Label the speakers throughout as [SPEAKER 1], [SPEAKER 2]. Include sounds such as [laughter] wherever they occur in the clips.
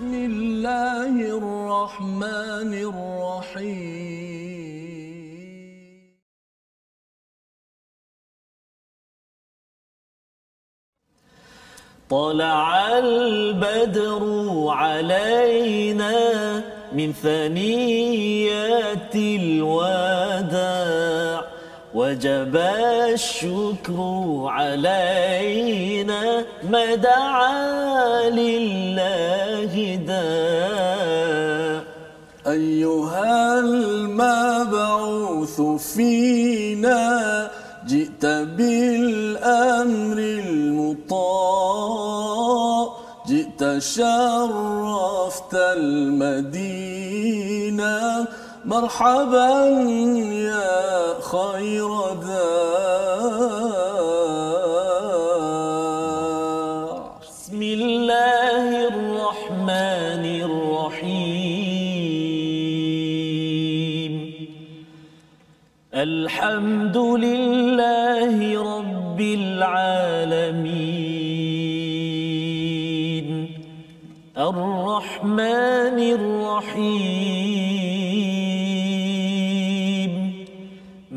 [SPEAKER 1] بسم الله الرحمن الرحيم. طلع البدر علينا من ثنيات الوداع. وجب الشكر علينا ما دعا لله داع أيها المبعوث فينا جئت بالأمر المطاع جئت شرفت المدينة مرحبا يا خير داع بسم الله الرحمن الرحيم. الحمد لله رب العالمين. الرحمن الرحيم.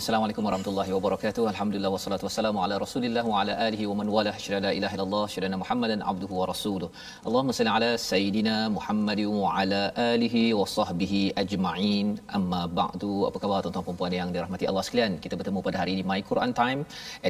[SPEAKER 2] Assalamualaikum warahmatullahi wabarakatuh. Alhamdulillah wassalatu wassalamu ala Rasulillah wa ala alihi wa man wala syada la ilaha illallah syada Muhammadan abduhu wa rasuluh. Allahumma salli ala sayidina Muhammad wa ala alihi wa sahbihi ajma'in. Amma ba'du. Apa khabar tuan-tuan dan puan yang dirahmati Allah sekalian? Kita bertemu pada hari ini My Quran Time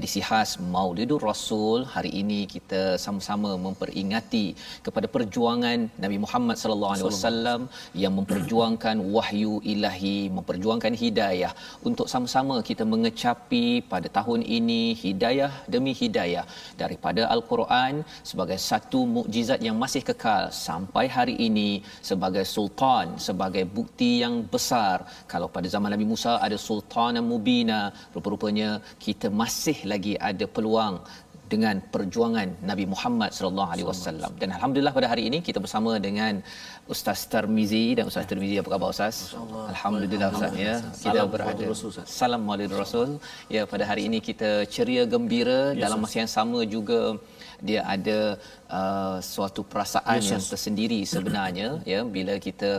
[SPEAKER 2] edisi khas Maulidur Rasul. Hari ini kita sama-sama memperingati kepada perjuangan Nabi Muhammad sallallahu alaihi wasallam yang memperjuangkan wahyu ilahi, memperjuangkan hidayah untuk sama-sama kita mengecapi pada tahun ini hidayah demi hidayah daripada al-Quran sebagai satu mukjizat yang masih kekal sampai hari ini sebagai sultan sebagai bukti yang besar. Kalau pada zaman Nabi Musa ada sultanan mubina rupa-rupanya kita masih lagi ada peluang dengan perjuangan Nabi Muhammad sallallahu alaihi wasallam. Dan alhamdulillah pada hari ini kita bersama dengan Ustaz Tarmizi dan Ustaz Tarmizi apa khabar Ustaz? Alhamdulillah Ustaz ya. Kita berada salam maulid Rasul. Ya pada hari ini kita ceria gembira dalam masa yang sama juga dia ada uh, suatu perasaan yes, yang tersendiri [clears throat] sebenarnya ya bila kita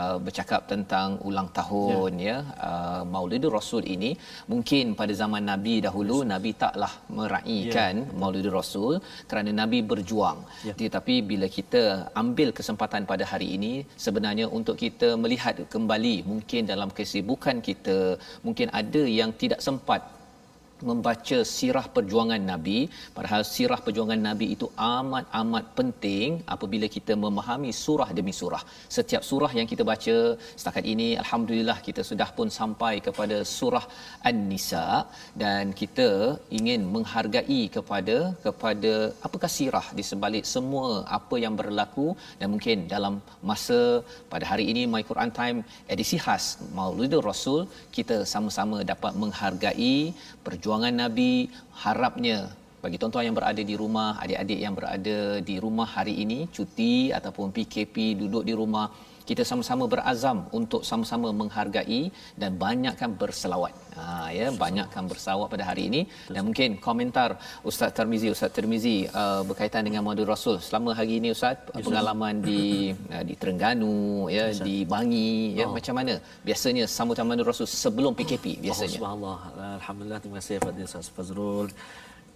[SPEAKER 2] uh, bercakap tentang ulang tahun yeah. ya uh, Maulidur Rasul ini mungkin pada zaman Nabi dahulu yes. Nabi taklah meraihkan yeah. Maulidur Rasul kerana Nabi berjuang yeah. tetapi bila kita ambil kesempatan pada hari ini sebenarnya untuk kita melihat kembali mungkin dalam kesibukan kita mungkin ada yang tidak sempat membaca sirah perjuangan Nabi. Padahal sirah perjuangan Nabi itu amat-amat penting apabila kita memahami surah demi surah. Setiap surah yang kita baca setakat ini alhamdulillah kita sudah pun sampai kepada surah An-Nisa. Dan kita ingin menghargai kepada kepada apakah sirah di sebalik semua apa yang berlaku. Dan mungkin dalam masa pada hari ini My Quran Time edisi khas Maulidur Rasul kita sama-sama dapat menghargai perjuangan perjuangan Nabi harapnya. Bagi tuan-tuan yang berada di rumah, adik-adik yang berada di rumah hari ini cuti ataupun PKP duduk di rumah, kita sama-sama berazam untuk sama-sama menghargai dan banyakkan berselawat. Ha ya, banyakkan berselawat pada hari ini dan mungkin komentar Ustaz Tarmizi, Ustaz Tarmizi uh, berkaitan dengan Maulid Rasul. Selama hari ini Ustaz, yes, pengalaman di [coughs] uh, di Terengganu ya, yes, di Bangi ya, oh. macam mana biasanya sambutan Maulid Rasul sebelum PKP biasanya?
[SPEAKER 3] Oh, subhanallah. Alhamdulillah terima kasih kepada Ustaz Fazrul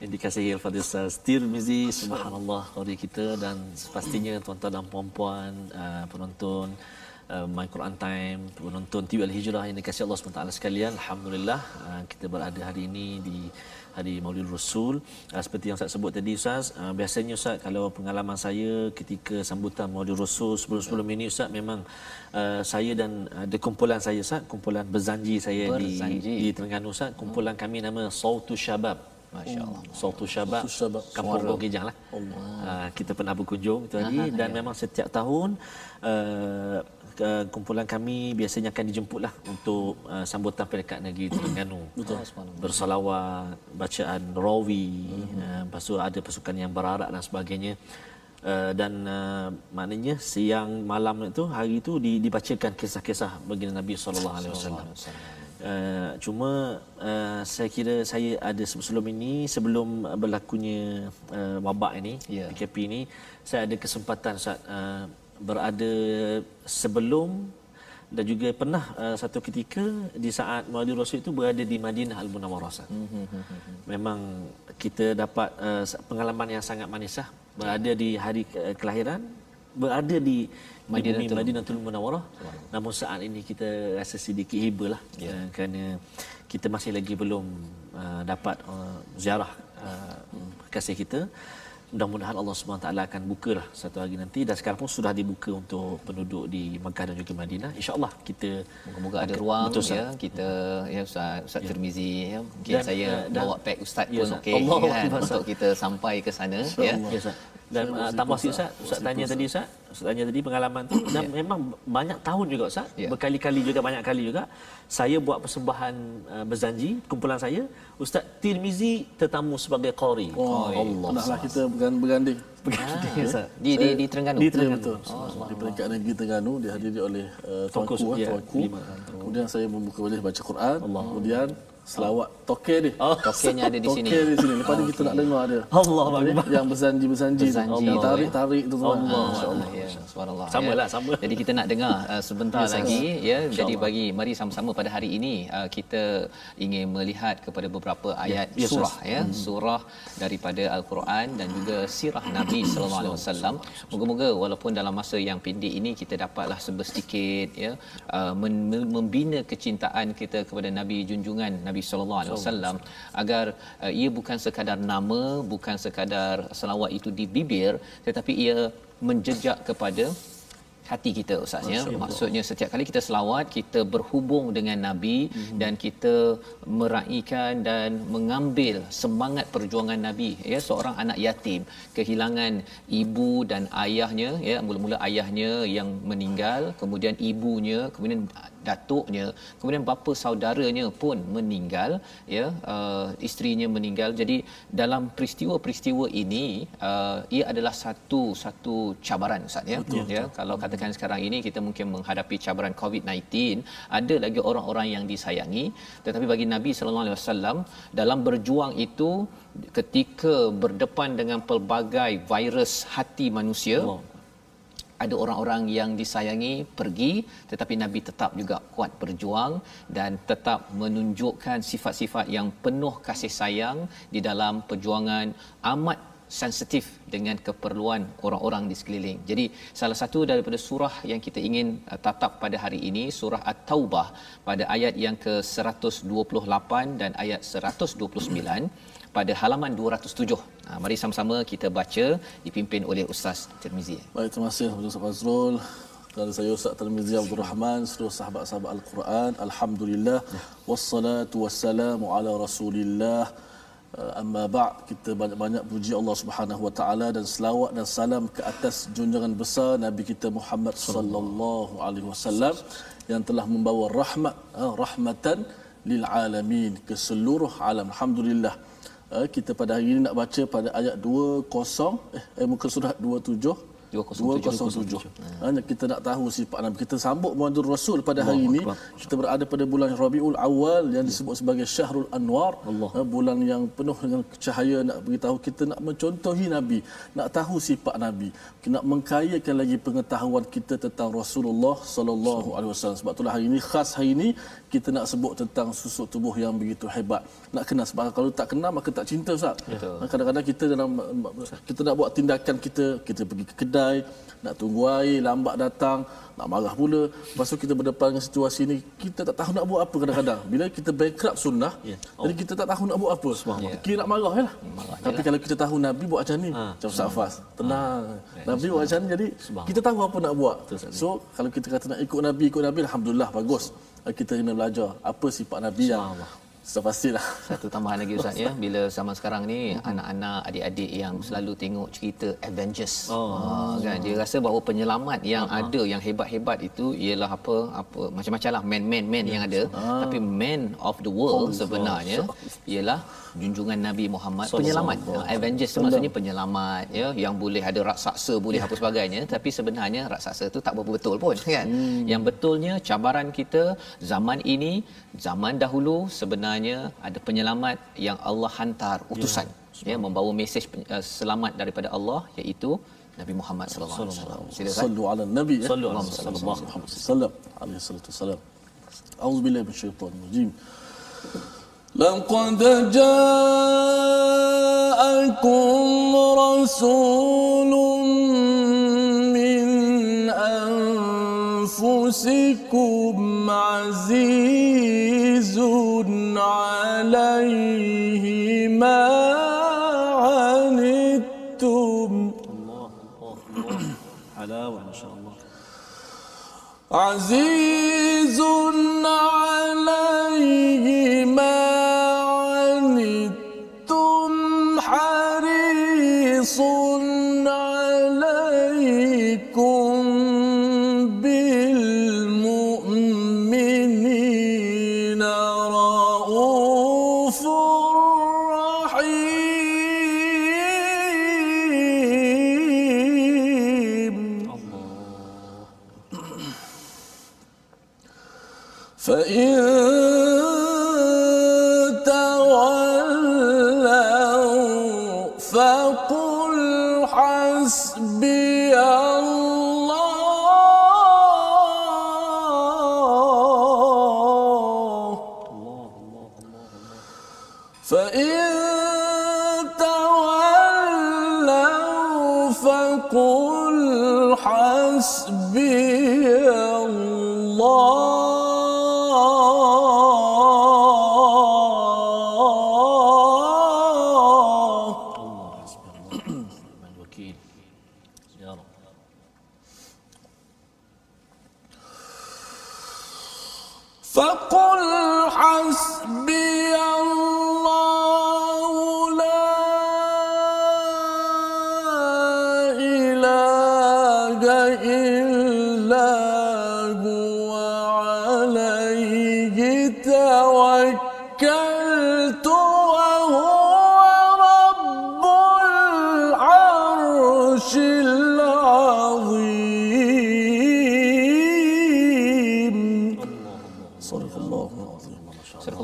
[SPEAKER 3] yang dikasihi Al-Fadhil Ustaz Tirmizi subhanallah qari kita dan pastinya tuan-tuan dan puan-puan uh, penonton
[SPEAKER 1] uh, My Quran Time, penonton TV Al-Hijrah yang dikasihi Allah SWT sekalian. Alhamdulillah uh, kita berada hari ini di hari Maulid Rasul. Uh, seperti yang Ustaz sebut tadi Ustaz, uh, biasanya Ustaz kalau pengalaman saya ketika sambutan Maulid Rasul sebelum-sebelum ini Ustaz memang uh, saya dan uh, ada kumpulan saya Ustaz, kumpulan berzanji saya
[SPEAKER 2] Berzanji.
[SPEAKER 1] di di Terengganu Ustaz, kumpulan kami nama Sautu Syabab.
[SPEAKER 2] Masya Allah.
[SPEAKER 1] Sautu Syabab,
[SPEAKER 4] Sautu Syabab.
[SPEAKER 1] Kampung
[SPEAKER 2] Suara.
[SPEAKER 1] Gogejang lah. Uh, kita pernah berkunjung itu hari dan memang setiap tahun uh, kumpulan kami biasanya akan dijemputlah untuk uh, sambutan peringkat negeri Terengganu. [clears throat] Betul. Bersalawat, bacaan rawi, uh, lepas tu ada pasukan yang berarak dan sebagainya. Uh, dan uh, maknanya siang malam itu hari itu di, dibacakan kisah-kisah baginda Nabi sallallahu alaihi wasallam. Uh, cuma uh, saya kira saya ada sebelum ini sebelum berlakunya uh, wabak ini
[SPEAKER 2] Ya.
[SPEAKER 1] PKP ini saya ada kesempatan Ustaz uh, berada sebelum dan juga pernah uh, satu ketika di saat Maulid Rasul itu berada di Madinah Al Munawwarah. Ustaz. Memang kita dapat uh, pengalaman yang sangat manis lah berada di hari ke- kelahiran berada di
[SPEAKER 2] Madinatul-
[SPEAKER 1] Madinatul Madinatul Munawwarah. Namun saat ini kita rasa sedikit hibur lah
[SPEAKER 2] Ya.
[SPEAKER 1] uh, kerana kita masih lagi belum uh, dapat uh, ziarah uh, kasih kita. Mudah-mudahan Allah SWT akan bukalah satu hari nanti dan sekarang pun sudah dibuka untuk penduduk di Makkah dan juga Madinah. InsyaAllah kita
[SPEAKER 2] Moga-moga ada ruang
[SPEAKER 1] Betul,
[SPEAKER 2] ya kita ya Ustaz Ustaz Tirmizi ya mungkin
[SPEAKER 1] Dan,
[SPEAKER 2] saya
[SPEAKER 1] dan-
[SPEAKER 2] bawa pack ustaz
[SPEAKER 1] Ya,
[SPEAKER 2] pun okey kan
[SPEAKER 1] Akbar, Ustaz.
[SPEAKER 2] untuk kita sampai ke sana ya.
[SPEAKER 1] Ya, Ustaz. Dan uh, tambah sikit Ustaz, Ustaz tanya tadi Ustaz, Ustaz tanya tadi pengalaman tu [coughs] dan memang banyak tahun juga Ustaz,
[SPEAKER 2] Ya.
[SPEAKER 1] berkali-kali juga banyak kali juga saya buat persembahan uh, berzanji kumpulan saya Ustaz Tirmizi tetamu sebagai qari.
[SPEAKER 4] Oh, Allah. Pernahlah kita bergan- berganding.
[SPEAKER 1] Berganti Ustaz.
[SPEAKER 2] Di di di Terengganu.
[SPEAKER 1] Di
[SPEAKER 4] Ya,
[SPEAKER 1] Terengganu.
[SPEAKER 4] betul. di peringkat negeri Terengganu dihadiri oleh uh,
[SPEAKER 1] Tuanku,
[SPEAKER 4] tuanku,
[SPEAKER 1] ya,
[SPEAKER 4] ya, tuanku. Kemudian saya membuka majlis baca Quran. Kemudian selawat toke dia.
[SPEAKER 1] Oh.
[SPEAKER 2] Tokenya ada di
[SPEAKER 4] Toke
[SPEAKER 2] sini.
[SPEAKER 4] di sini. Lepas ni kita nak dengar dia.
[SPEAKER 1] Allah Akbar.
[SPEAKER 4] Yang Yang
[SPEAKER 2] tu,
[SPEAKER 4] tarik-tarik tu semua.
[SPEAKER 2] Allah,
[SPEAKER 4] Masya-Allah.
[SPEAKER 2] ya, subhanallah.
[SPEAKER 1] Sama
[SPEAKER 2] ya.
[SPEAKER 1] lah, sama.
[SPEAKER 2] Jadi kita nak dengar uh, sebentar lagi ya. Jadi bagi mari sama-sama pada hari ini uh, kita ingin melihat kepada beberapa ayat
[SPEAKER 1] Ya,
[SPEAKER 2] surah ya, surah daripada al-Quran dan juga sirah Nabi sallallahu alaihi wasallam. Moga-moga walaupun dalam masa yang pendek ini kita dapatlah sebesedikit ya uh, membina kecintaan kita kepada Nabi junjungan Nabi sallallahu alaihi wasallam agar uh, ia bukan sekadar nama, bukan sekadar selawat itu di bibir tetapi ia menjejak kepada hati kita ustaz ya. Maksudnya setiap kali kita selawat kita berhubung dengan nabi mm-hmm. dan kita meraihkan dan mengambil semangat perjuangan nabi ya seorang anak yatim. Kehilangan ibu dan ayahnya ya mula-mula ayahnya yang meninggal kemudian ibunya kemudian datuknya kemudian bapa saudaranya pun meninggal ya uh, isterinya meninggal. Jadi dalam peristiwa-peristiwa ini uh, ia adalah satu satu cabaran ustaz ya. Betul, ya betul. kalau katakan sekarang ini kita mungkin menghadapi cabaran COVID-19 ada lagi orang-orang yang disayangi. Tetapi bagi Nabi sallallahu alaihi wasallam dalam berjuang itu ketika berdepan dengan pelbagai virus hati manusia Allah ada orang-orang yang disayangi pergi tetapi nabi tetap juga kuat berjuang dan tetap menunjukkan sifat-sifat yang penuh kasih sayang di dalam perjuangan amat sensitif dengan keperluan orang-orang di sekeliling. Jadi salah satu daripada surah yang kita ingin uh, tatap pada hari ini surah At-Taubah pada ayat yang ke-128 dan ayat 129 pada halaman 207. Ha, mari sama-sama kita baca dipimpin oleh Ustaz Tirmizi.
[SPEAKER 4] Baik, terima kasih Ustaz Fazrul. Kepada saya Ustaz Tirmizi Abdul Rahman, seluruh sahabat-sahabat Al-Quran. Alhamdulillah. Wassalatu wassalamu ala Rasulillah. Uh, amma ba' kita banyak-banyak puji Allah Subhanahu wa taala dan selawat dan salam ke atas junjungan besar Nabi kita Muhammad sallallahu alaihi wasallam yang telah membawa rahmat uh, rahmatan lil alamin ke seluruh alam. Alhamdulillah. Uh, kita pada hari ini nak baca pada ayat 20 eh, eh muka surat 27
[SPEAKER 2] 207.
[SPEAKER 4] 207. Hanya kita nak tahu sifat Nabi. Kita sambut Muhammadur Rasul pada hari ini. Kita berada pada bulan Rabiul Awal yang disebut sebagai Syahrul Anwar. Ha, bulan yang penuh dengan cahaya nak beritahu kita nak mencontohi Nabi, nak tahu sifat Nabi, nak mengkayakan lagi pengetahuan kita tentang Rasulullah sallallahu alaihi wasallam. Sebab itulah hari ini khas hari ini kita nak sebut tentang susuk tubuh yang begitu hebat. Nak kenal sebab kalau tak kenal maka tak cinta Ustaz. Ha, Kadang-kadang kita dalam kita nak buat tindakan kita kita pergi ke kedai kedai nak tunggu air lambat datang nak marah pula. Lepas tu kita berdepan dengan situasi ni kita tak tahu nak buat apa kadang-kadang. Bila kita bankrupt sunnah
[SPEAKER 1] Ya.
[SPEAKER 4] oh. jadi kita tak tahu nak buat apa.
[SPEAKER 2] Ya.
[SPEAKER 4] kira nak marah je lah. Tapi kalau kita tahu Nabi buat macam ni
[SPEAKER 1] Ha.
[SPEAKER 4] macam Ustaz Fas tenang. Nabi buat macam ni jadi kita tahu apa nak buat. So kalau kita kata nak ikut Nabi ikut Nabi Alhamdulillah bagus. Kita kena belajar apa sifat Nabi yang Ustaz pastilah.
[SPEAKER 2] Satu tambahan lagi Ustaz ya. Bila zaman sekarang ni anak-anak adik-adik yang selalu tengok cerita Avengers. Oh. kan? Dia rasa bahawa penyelamat yang uh-huh. ada yang hebat-hebat itu ialah apa apa macam-macam lah. Man-man man yang ada.
[SPEAKER 4] Ah.
[SPEAKER 2] tapi man of the world sebenarnya ialah junjungan Nabi Muhammad so, penyelamat. so, so. Avengers tu maksudnya penyelamat ya yang boleh ada raksasa boleh ya. apa sebagainya. Tapi sebenarnya raksasa tu tak berapa betul pun kan? Hmm. yang betulnya cabaran kita zaman ini zaman dahulu sebenarnya ada penyelamat yang Allah hantar utusan yeah. ya, ya membawa mesej eh, selamat daripada Allah iaitu Nabi Muhammad sallallahu alaihi wasallam.
[SPEAKER 4] Kan? Sallu ala nabi ya. sallallahu alaihi wasallam. Alaihi wasallam A'udzu billahi minasyaitonir rajim لقد جاءكم رسول من أنفسكم عزيز عليه ما عنتم. [clears throat]
[SPEAKER 1] حلاوة ما شاء الله.
[SPEAKER 4] عزيز عليه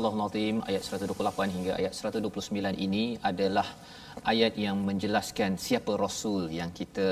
[SPEAKER 2] Surah Al-Azim ayat 128 hingga ayat 129 ini adalah ayat yang menjelaskan siapa rasul yang kita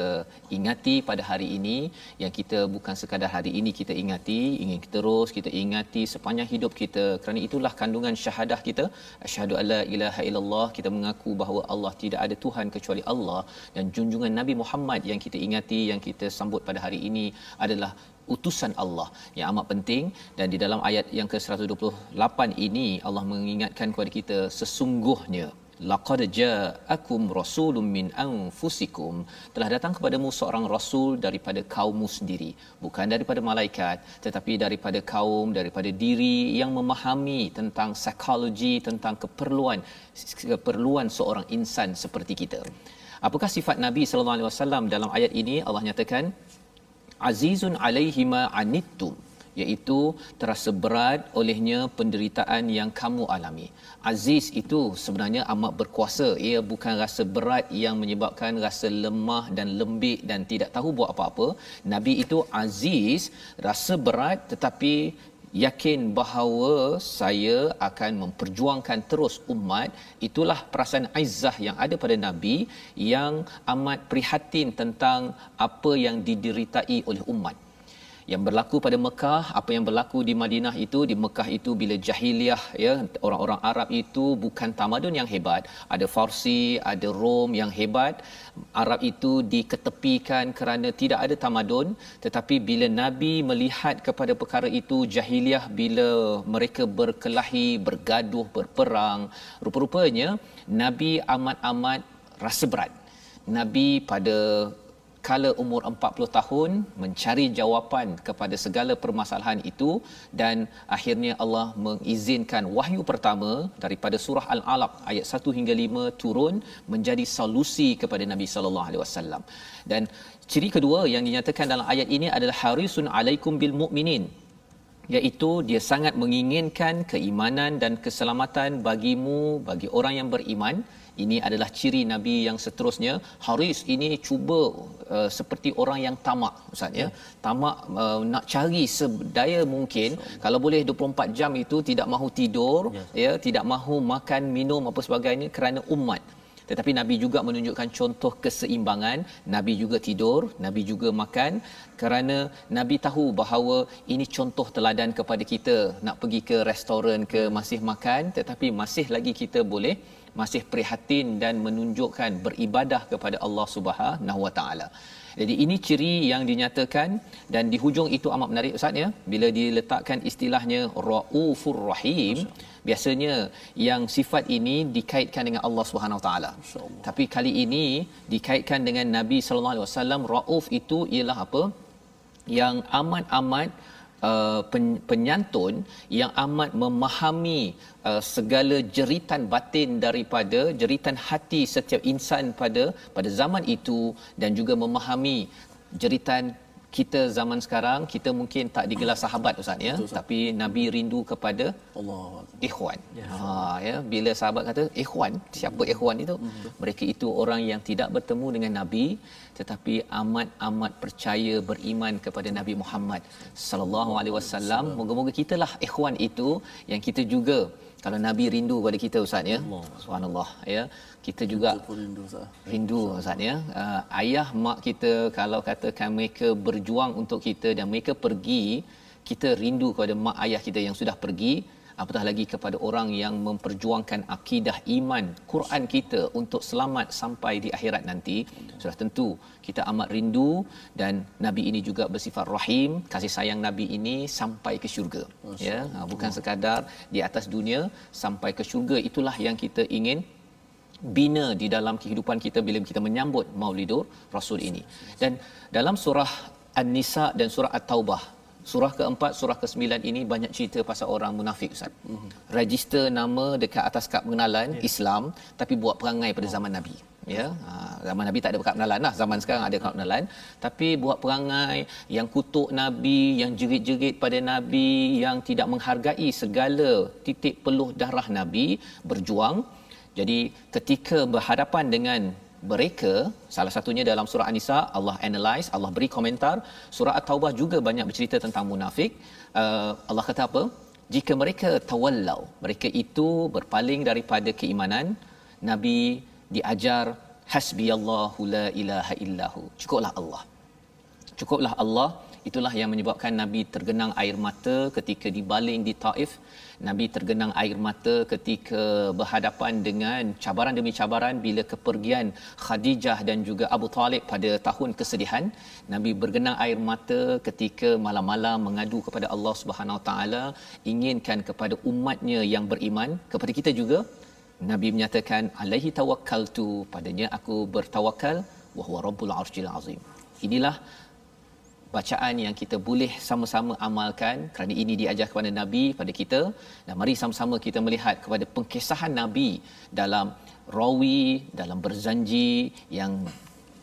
[SPEAKER 2] ingati pada hari ini yang kita bukan sekadar hari ini kita ingati ingin terus kita ingati sepanjang hidup kita. Kerana itulah kandungan syahadah kita. Asyhadu alla ilaha illallah kita mengaku bahawa Allah tidak ada tuhan kecuali Allah. Dan junjungan Nabi Muhammad yang kita ingati yang kita sambut pada hari ini adalah utusan Allah yang amat penting. Dan di dalam ayat yang ke-128 ini Allah mengingatkan kepada kita sesungguhnya laqad ja'akum rasulun min anfusikum. Telah datang kepadamu seorang rasul daripada kaummu sendiri bukan daripada malaikat tetapi daripada kaum daripada diri yang memahami tentang psikologi tentang keperluan keperluan seorang insan seperti kita. Apakah sifat Nabi sallallahu alaihi wasallam dalam ayat ini? Allah nyatakan azizun alaihi ma anittum iaitu terasa berat olehnya penderitaan yang kamu alami. Aziz itu sebenarnya amat berkuasa. Ia bukan rasa berat yang menyebabkan rasa lemah dan lembik dan tidak tahu buat apa-apa. Nabi itu aziz, rasa berat tetapi yakin bahawa saya akan memperjuangkan terus umat. Itulah perasaan izzah yang ada pada nabi yang amat prihatin tentang apa yang dideritai oleh umat yang berlaku pada Mekah apa yang berlaku di Madinah itu di Mekah itu bila jahiliah ya orang-orang Arab itu bukan tamadun yang hebat. Ada Farsi ada Rom yang hebat. Arab itu diketepikan kerana tidak ada tamadun. Tetapi bila nabi melihat kepada perkara itu jahiliah bila mereka berkelahi bergaduh berperang rupa-rupanya nabi amat-amat rasa berat. Nabi pada kala umur 40 tahun mencari jawapan kepada segala permasalahan itu dan akhirnya Allah mengizinkan wahyu pertama daripada surah Al-Alaq ayat 1 hingga 5 turun menjadi solusi kepada Nabi sallallahu alaihi wasallam. Dan ciri kedua yang dinyatakan dalam ayat ini adalah harisun alaikum bil mukminin iaitu dia sangat menginginkan keimanan dan keselamatan bagimu bagi orang yang beriman ini adalah ciri nabi yang seterusnya. Haris ini cuba uh, seperti orang yang tamak ustaz ya. Tamak uh, nak cari sedaya mungkin. Kalau boleh 24 jam itu tidak mahu tidur ya, ya tidak mahu makan minum apa sebagainya kerana umat. Tetapi nabi juga menunjukkan contoh keseimbangan. Nabi juga tidur nabi juga makan kerana nabi tahu bahawa ini contoh teladan kepada kita. Nak pergi ke restoran ke masih makan tetapi masih lagi kita boleh masih prihatin dan menunjukkan beribadah kepada Allah Subhanahu Wa Taala. Jadi ini ciri yang dinyatakan dan di hujung itu amat menarik ustaz ya bila diletakkan istilahnya raufur rahim biasanya yang sifat ini dikaitkan dengan Allah Subhanahu Wa Taala. Tapi kali ini dikaitkan dengan Nabi sallallahu alaihi wasallam rauf itu ialah apa? Yang amat-amat Uh, penyantun yang amat memahami uh, segala jeritan batin daripada jeritan hati setiap insan pada pada zaman itu dan juga memahami jeritan kita zaman sekarang kita mungkin tak digelar sahabat ustaz ya. Betul, tapi nabi rindu kepada Allah ikhwan. Ya. ha ya. Bila sahabat kata ikhwan siapa hmm. ikhwan itu? Hmm. mereka itu orang yang tidak bertemu dengan nabi tetapi amat-amat percaya beriman kepada nabi Muhammad sallallahu alaihi wasallam. Moga-moga kitalah ikhwan itu yang kita juga kalau nabi rindu pada kita ustaz ya? Subhanallah ya. Kita juga rindu ustaz. rindu ustaz ya. Uh, ayah mak kita kalau katakan mereka berjuang untuk kita dan mereka pergi kita rindu kepada mak ayah kita yang sudah pergi apatah lagi kepada orang yang memperjuangkan akidah iman Quran kita untuk selamat sampai di akhirat nanti. Sudah tentu kita amat rindu dan nabi ini juga bersifat rahim kasih sayang nabi ini sampai ke syurga. Ya ha, bukan sekadar di atas dunia sampai ke syurga. Itulah yang kita ingin bina di dalam kehidupan kita bila kita menyambut Maulidur Rasul ini. Dan dalam surah An-Nisa dan surah At-Taubah, surah keempat, surah kesembilan ini banyak cerita pasal orang munafik Ustaz. Mm-hmm. Register nama dekat atas kad pengenalan yeah. Islam tapi buat perangai pada zaman oh. Nabi. Ya, ha, zaman Nabi tak ada kad pengenalan lah. Zaman sekarang ada kad pengenalan. Tapi buat perangai yang kutuk Nabi, yang jerit-jerit pada Nabi, yang tidak menghargai segala titik peluh darah Nabi, berjuang jadi ketika berhadapan dengan mereka, salah satunya dalam surah An-Nisa, Allah analyze, Allah beri komentar. Surah At-Taubah juga banyak bercerita tentang munafik. Uh, Allah kata apa? Jika mereka tawallau, mereka itu berpaling daripada keimanan, Nabi diajar hasbiyallahu la ilaha illahu. Cukuplah Allah. Cukuplah Allah. Itulah yang menyebabkan Nabi tergenang air mata ketika dibaling di Taif Nabi tergenang air mata ketika berhadapan dengan cabaran demi cabaran bila kepergian Khadijah dan juga Abu Talib pada tahun kesedihan. Nabi bergenang air mata ketika malam-malam mengadu kepada Allah Subhanahu taala inginkan kepada umatnya yang beriman kepada kita juga Nabi menyatakan alaihi tawakkaltu padanya aku bertawakal wa huwa rabbul arsyil azim. Inilah bacaan yang kita boleh sama-sama amalkan. Kerana ini diajar kepada nabi pada kita. Dan mari sama-sama kita melihat kepada pengkesahan nabi dalam rawi dalam berzanji yang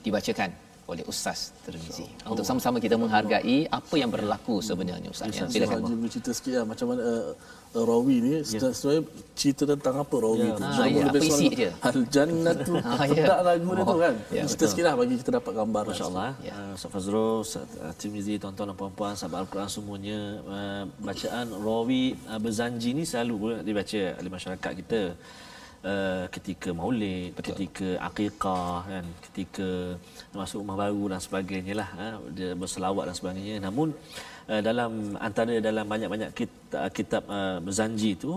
[SPEAKER 2] dibacakan oleh Ustaz Termizi. Untuk sama-sama kita menghargai apa yang berlaku sebenarnya Ustaz.
[SPEAKER 4] Ya, silakan. Saya bercerita sikit lah, macam mana uh, uh, Rawi ni ya. sebenarnya cerita tentang apa Rawi
[SPEAKER 2] ya. tu. Ha, ya, apa isi dia?
[SPEAKER 4] Al Jannah tu. ha, [laughs] ya. Tak lagu dia tu kan. Ya, cerita sikit lah bagi kita dapat gambar.
[SPEAKER 1] Masya-Allah. Ya. Uh, Ustaz Fazrul, Ustaz uh, Tirmizi, tuan-tuan dan puan-puan sahabat Al-Quran semuanya uh, bacaan Rawi uh, berzanji ni selalu dibaca oleh masyarakat kita. Uh, ketika maulid Betul. ketika akikah kan ketika masuk rumah baru dan sebagainya lah dia berselawat dan sebagainya namun uh, dalam antara dalam banyak-banyak kitab, kitab uh, zanji itu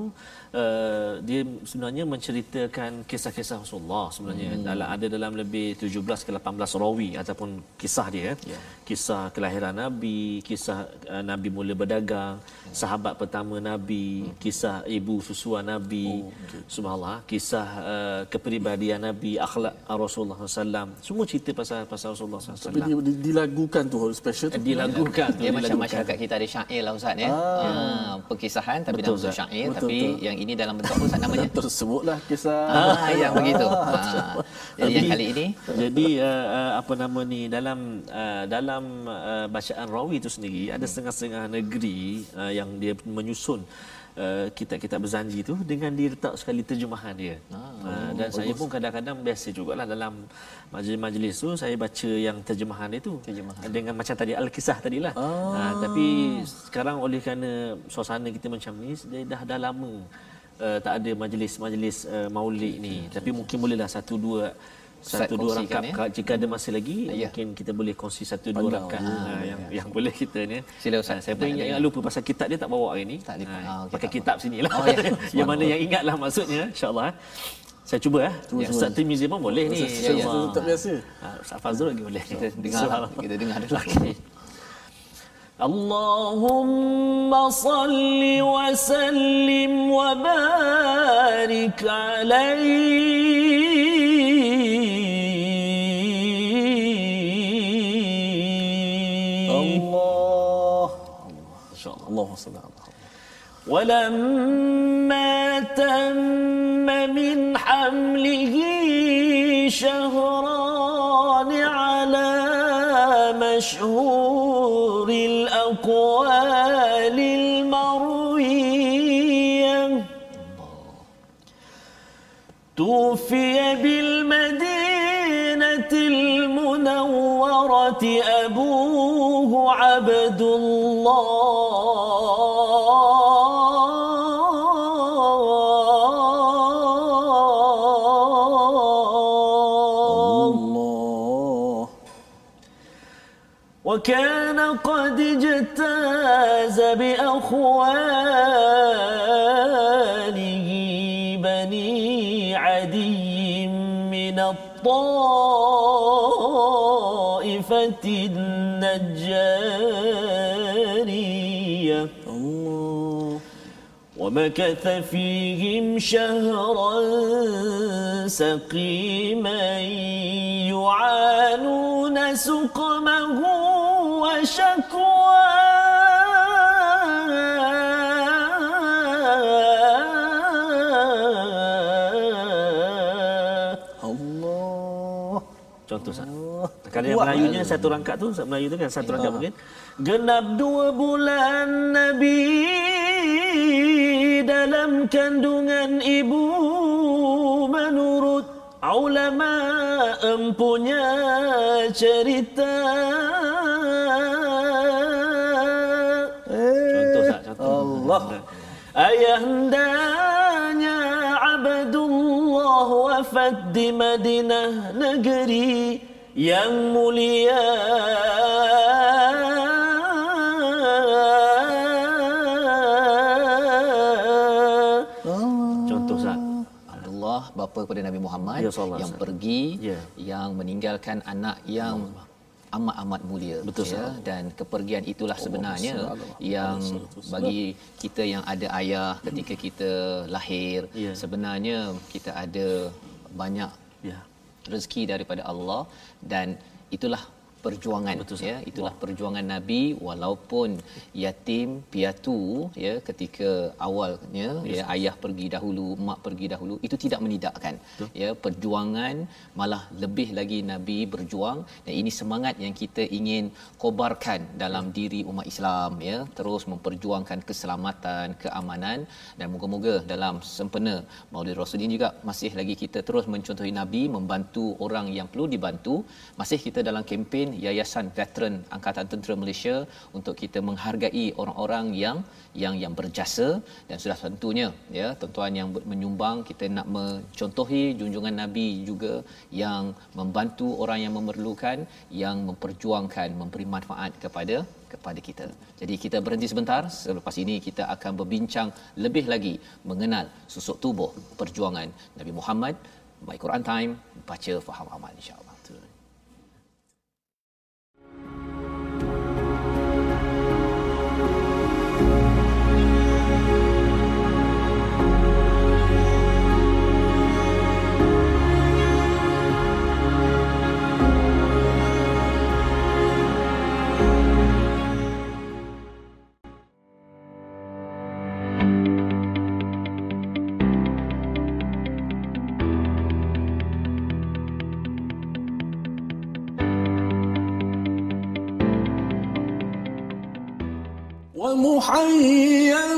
[SPEAKER 1] uh, dia sebenarnya menceritakan kisah-kisah Rasulullah sebenarnya hmm. dalam ada dalam lebih 17 ke 18 rawi ataupun kisah dia yeah. kisah kelahiran nabi kisah uh, nabi mula berdagang yeah. sahabat pertama nabi hmm. kisah ibu susua nabi oh, okay. subhanallah kisah uh, kepribadian nabi akhlak Rasulullah SAW semua cerita pasal pasal Rasulullah SAW
[SPEAKER 4] tapi dilagukan tu special tu
[SPEAKER 1] dilagukan
[SPEAKER 2] dia macam masyarakat kita ada syair lah Ustaz ya ah. Ah, perkisahan tapi betul, dalam bentuk syair betul, tapi betul. yang ini dalam bentuk apa namanya
[SPEAKER 4] tersebutlah kisah
[SPEAKER 2] ah, [laughs] yang begitu ah. jadi yang kali ini
[SPEAKER 1] jadi uh, uh, apa nama ni dalam uh, dalam uh, bacaan rawi itu sendiri hmm. ada setengah-setengah negeri uh, yang dia menyusun Uh, kitab-kitab berzanji tu dengan diletak sekali terjemahan dia. Ah, uh, dan oh, saya pun kadang-kadang biasa jugalah dalam majlis-majlis tu saya baca yang terjemahan dia tu terjemahan. dengan macam tadi al-kisah tadilah. Ah. Uh, tapi sekarang oleh kerana suasana kita macam ni dia dah dah lama uh, tak ada majlis-majlis uh, maulid ni. Hmm. Tapi mungkin bolehlah satu dua satu dua rakaat ya? jika ada masa lagi ya. mungkin kita boleh kongsi satu dua rakaat ha, ha, yang ya. yang boleh kita ni
[SPEAKER 2] sila ustaz
[SPEAKER 1] saya pun ingat, ingat lupa pasal kitab dia tak bawa hari ni tak ha, oh, pakai kitab sinilah oh, ya. [laughs] yang mana yang ingatlah maksudnya insyaallah saya cuba eh. Cuba, yang Ustaz Tirmizi pun boleh ni.
[SPEAKER 4] Ya, ya. Tak biasa.
[SPEAKER 1] Ha, Ustaz Fazrul lagi boleh.
[SPEAKER 2] Kita dengar. kita dengar dulu. Okay.
[SPEAKER 5] اللهم صل وسلم وبارك عليه ولما تم من حمله شهران على مشهور الأقوال المروية. توفي بالمدينة المنورة أبوه عبد الله. اجتاز بأخواله بني عدي من الطائفة النجارية. ومكث فيهم شهرا سقيما يعانون سقمه
[SPEAKER 1] Melayunya satu rangkap tu, Melayu tu kan satu rangkap mungkin. Genap dua bulan Nabi dalam kandungan ibu ulama empunya cerita. Allah. Ayahandanya Abdullah wafat di Madinah negeri yang mulia
[SPEAKER 2] kepada Nabi Muhammad ya, yang pergi ya. yang meninggalkan anak yang Allah amat-amat mulia
[SPEAKER 1] Betul, ya.
[SPEAKER 2] dan kepergian itulah sebenarnya Allah, yang bagi kita yang ada ayah ketika kita lahir. Ya. sebenarnya kita ada banyak ya. rezeki daripada Allah dan itulah perjuangan. Betul, ya itulah wow. perjuangan nabi walaupun yatim piatu ya ketika awalnya yes. ya ayah pergi dahulu mak pergi dahulu itu tidak menidakkan. Betul. ya perjuangan malah lebih lagi nabi berjuang. Dan ini semangat yang kita ingin kobarkan dalam diri umat Islam ya. Terus memperjuangkan keselamatan keamanan. Dan moga-moga dalam sempena Maulid Rasul ini juga masih lagi kita terus mencontohi nabi membantu orang yang perlu dibantu. Masih kita dalam kempen Yayasan Veteran Angkatan Tentera Malaysia untuk kita menghargai orang-orang yang yang yang berjasa dan sudah tentunya ya tuan-tuan yang menyumbang kita nak mencontohi junjungan Nabi juga yang membantu orang yang memerlukan yang memperjuangkan memberi manfaat kepada kepada kita. Jadi kita berhenti sebentar selepas ini kita akan berbincang lebih lagi mengenal susuk tubuh perjuangan Nabi Muhammad My Quran Time baca faham amal insya-Allah.
[SPEAKER 4] حيا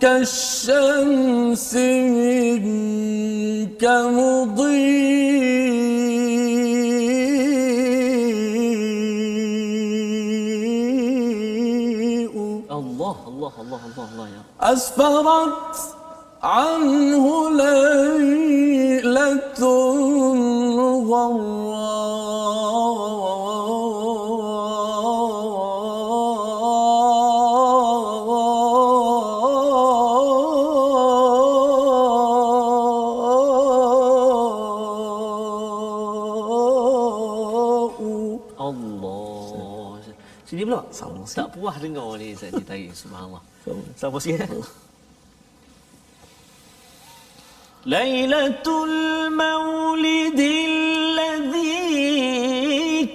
[SPEAKER 4] كالشمس منك مضيء.
[SPEAKER 1] الله الله الله الله الله يا
[SPEAKER 4] أسفرت عنه ليلة غرّ
[SPEAKER 1] Allah dengar ni Ustaz ni tarik subhanallah. Sama sikit eh? Lailatul Maulidil ladzi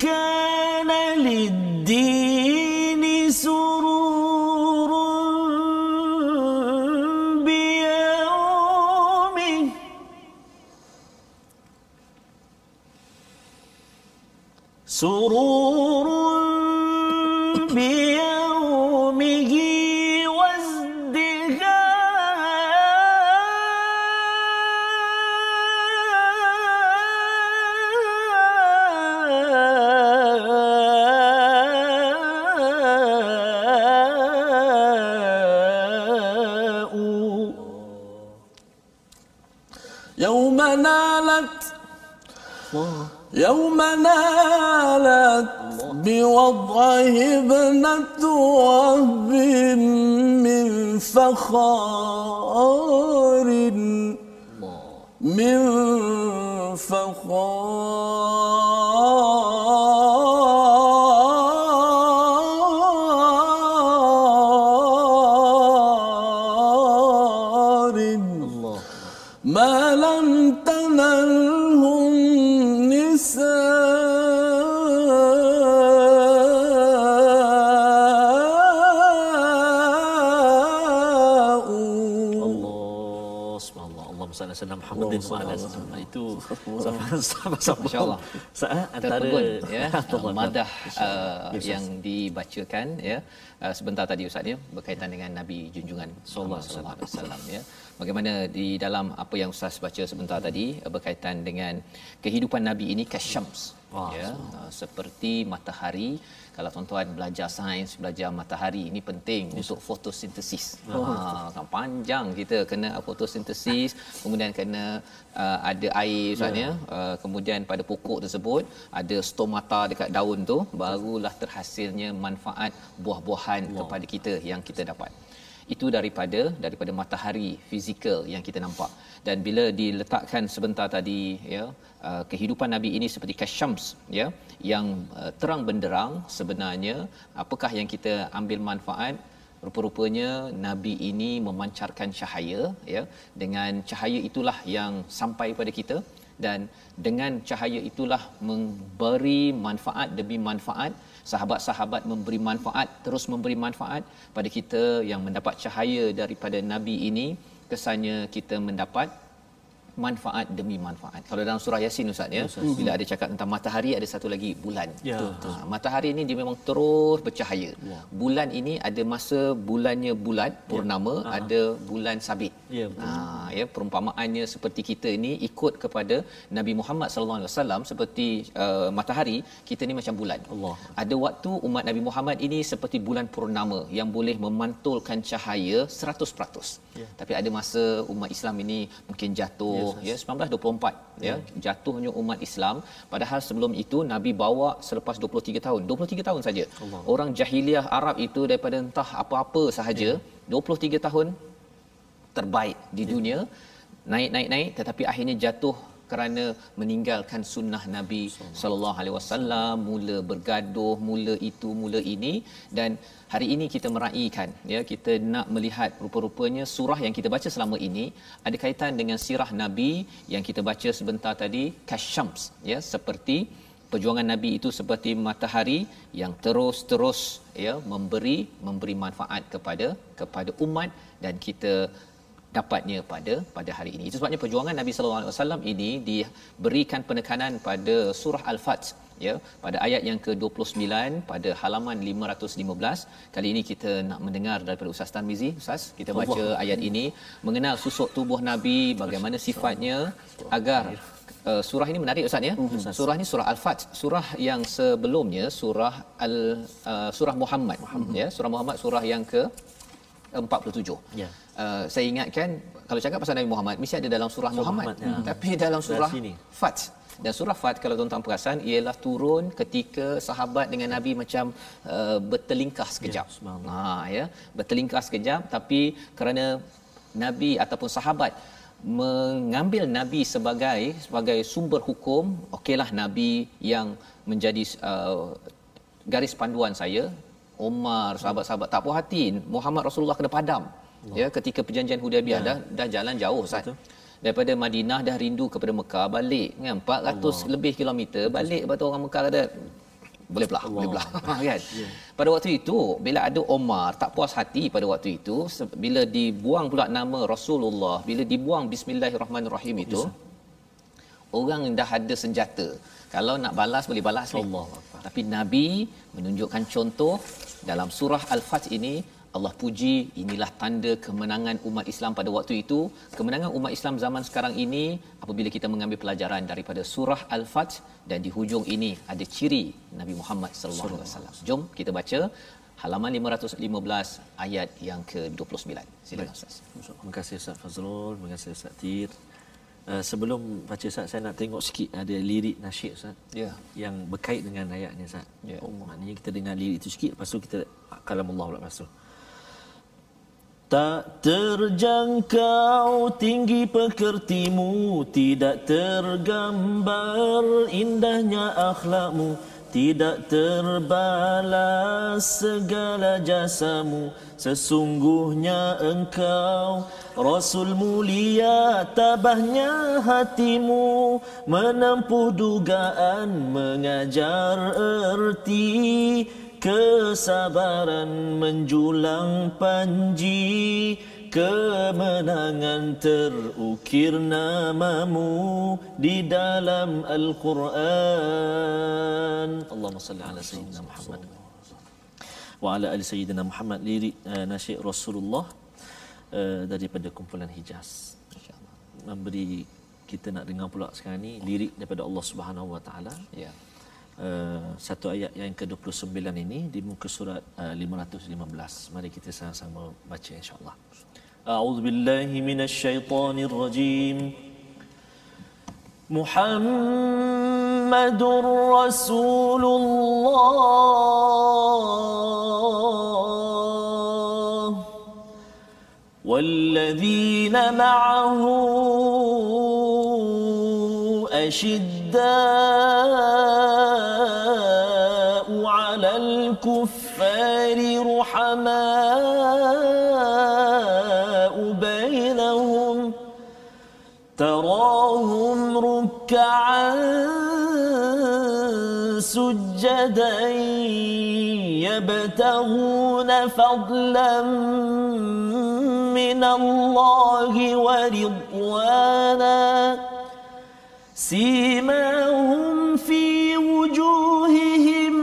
[SPEAKER 1] sama-sama
[SPEAKER 2] Masya-Allah.
[SPEAKER 1] Saat antara
[SPEAKER 2] terpegun ya. [laughs]
[SPEAKER 1] Allah.
[SPEAKER 2] madah uh, yang dibacakan ya. Uh, sebentar tadi ustaz ya berkaitan dengan nabi junjungan sallallahu alaihi wasallam ya bagaimana di dalam apa yang ustaz baca sebentar tadi uh, berkaitan dengan kehidupan nabi ini kasyams.
[SPEAKER 1] Wah,
[SPEAKER 2] ya uh, seperti matahari. Kalau tuan-tuan belajar sains belajar matahari ini penting untuk fotosintesis. Oh. Ha kan panjang kita kena fotosintesis kemudian kena uh, ada air ustaz ya. Uh, kemudian pada pokok tersebut ada stomata dekat daun tu barulah terhasilnya manfaat buah-buahan kepada kita yang kita dapat itu daripada daripada matahari fizikal yang kita nampak. Dan bila diletakkan sebentar tadi ya uh, kehidupan nabi ini seperti kasyams ya yang uh, terang benderang sebenarnya apakah yang kita ambil manfaat? Rupa-rupanya nabi ini memancarkan cahaya ya dengan cahaya itulah yang sampai pada kita dan dengan cahaya itulah memberi manfaat demi manfaat sahabat-sahabat memberi manfaat terus memberi manfaat pada kita yang mendapat cahaya daripada nabi ini. Kesannya kita mendapat manfaat demi manfaat. Kalau dalam surah Yasin Ustaz ya, bila ada cakap tentang matahari ada satu lagi bulan.
[SPEAKER 1] Ya.
[SPEAKER 2] Ha, matahari ini dia memang terus bercahaya. Bulan ini ada masa bulannya bulat purnama, ada bulan sabit.
[SPEAKER 1] Ya, betul.
[SPEAKER 2] Ha, ya perumpamaannya seperti kita ini ikut kepada Nabi Muhammad sallallahu alaihi wasallam seperti uh, matahari kita ni macam bulan
[SPEAKER 1] Allah.
[SPEAKER 2] ada waktu umat Nabi Muhammad ini seperti bulan purnama yang boleh memantulkan cahaya 100%
[SPEAKER 1] Ya.
[SPEAKER 2] tapi ada masa umat Islam ini mungkin jatuh
[SPEAKER 1] Yes,
[SPEAKER 2] ya 1924 ya jatuhnya umat Islam. Padahal sebelum itu Nabi bawa selepas 23 tahun 23 tahun saja. Orang jahiliah Arab itu daripada entah apa-apa sahaja
[SPEAKER 1] Ya.
[SPEAKER 2] 23 tahun terbaik di dunia naik naik naik tetapi akhirnya jatuh kerana meninggalkan sunnah Nabi sallallahu alaihi wasallam mula bergaduh mula itu mula ini. Dan hari ini kita meraihkan ya kita nak melihat rupa-rupanya surah yang kita baca selama ini. Ada kaitan dengan sirah Nabi yang kita baca sebentar tadi kasyams ya seperti perjuangan nabi itu seperti matahari yang terus-terus ya memberi memberi manfaat kepada kepada umat. Dan kita dapatnya pada pada hari ini. Itu sebabnya perjuangan Nabi sallallahu alaihi wasallam ini diberikan penekanan pada surah Al-Fat ya pada ayat yang ke-29 pada halaman 515. Kali ini kita nak mendengar daripada Ustaz Tarmizi. Ustaz, kita baca ayat ini mengenal susuk tubuh Nabi, bagaimana sifatnya agar Uh, surah ini menarik Ustaz ya. Surah ini surah Al-Fat. Surah yang sebelumnya surah Al uh, surah Muhammad, ya. Surah Muhammad surah yang ke 47.
[SPEAKER 1] Ya.
[SPEAKER 2] Uh, saya ingatkan kalau cakap pasal Nabi Muhammad mesti ada dalam surah, Muhammad,
[SPEAKER 1] Muhammad, ya.
[SPEAKER 2] tapi dalam surah. Fat. Dan surah Fat kalau tuan-tuan perasan ialah turun ketika sahabat dengan Nabi macam uh, bertelingkah sekejap.
[SPEAKER 1] Ya,
[SPEAKER 2] ha ya, bertelingkah sekejap tapi kerana Nabi ataupun sahabat mengambil nabi sebagai sebagai sumber hukum okeylah nabi yang menjadi uh, garis panduan saya Umar sahabat-sahabat tak puas hati. Muhammad Rasulullah kena padam. Ya ketika perjanjian Hudaibiyah dah dah jalan jauh Ustaz. Daripada Madinah dah rindu kepada Mekah balik kan? 400 lebih kilometer balik lepas tu orang Mekah kata boleh belah boleh belah. [laughs] Kan? Pada waktu itu bila ada Omar tak puas hati pada waktu itu bila dibuang pula nama Rasulullah bila dibuang bismillahirrahmanirrahim itu orang dah ada senjata kalau nak balas boleh balas ni.
[SPEAKER 1] Allah
[SPEAKER 2] tapi nabi menunjukkan contoh dalam surah al-fat ini Allah puji inilah tanda kemenangan umat Islam pada waktu itu. Kemenangan umat Islam zaman sekarang ini apabila kita mengambil pelajaran daripada surah al-fat dan di hujung ini ada ciri Nabi Muhammad sallallahu alaihi wasallam. Jom kita baca halaman 515 ayat yang ke-29 silakan ustaz.
[SPEAKER 1] Terima kasih Ustaz Fazrul, terima kasih Ustaz Tir. Uh, sebelum baca Ustaz, saya nak tengok sikit ada lirik nasyid Ustaz.
[SPEAKER 2] Ya.
[SPEAKER 1] Yang berkait dengan ayat ni Ustaz.
[SPEAKER 2] Ya.
[SPEAKER 1] Oh, maknanya kita dengar lirik itu sikit, lepas tu kita kalam Allah pula lepas tu. Tak terjangkau tinggi pekertimu Tidak tergambar indahnya akhlakmu Tidak terbalas segala jasamu. Sesungguhnya engkau Rasul mulia tabahnya hatimu. Menempuh dugaan mengajar erti. Kesabaran menjulang panji Kemenangan terukir namamu Di dalam Al-Quran. Allahumma salli ala Sayyidina Muhammad. Wa ala ali Sayyidina Muhammad. Lirik uh, nasyid Rasulullah uh, Daripada kumpulan Hijaz. Memberi kita nak dengar pula sekarang ni lirik daripada Allah Subhanahu Wa Taala.
[SPEAKER 2] Ya.
[SPEAKER 1] Uh, satu ayat yang ke-29 ini di muka surat uh, 515. Mari kita sama-sama baca insya-Allah. أعوذ بالله من الشيطان الرجيم. محمد رسول الله. والذين معه أشداء على الكفار رحمان ركعا سجدا يبتغون فضلا من الله ورضوانا سيماهم في وجوههم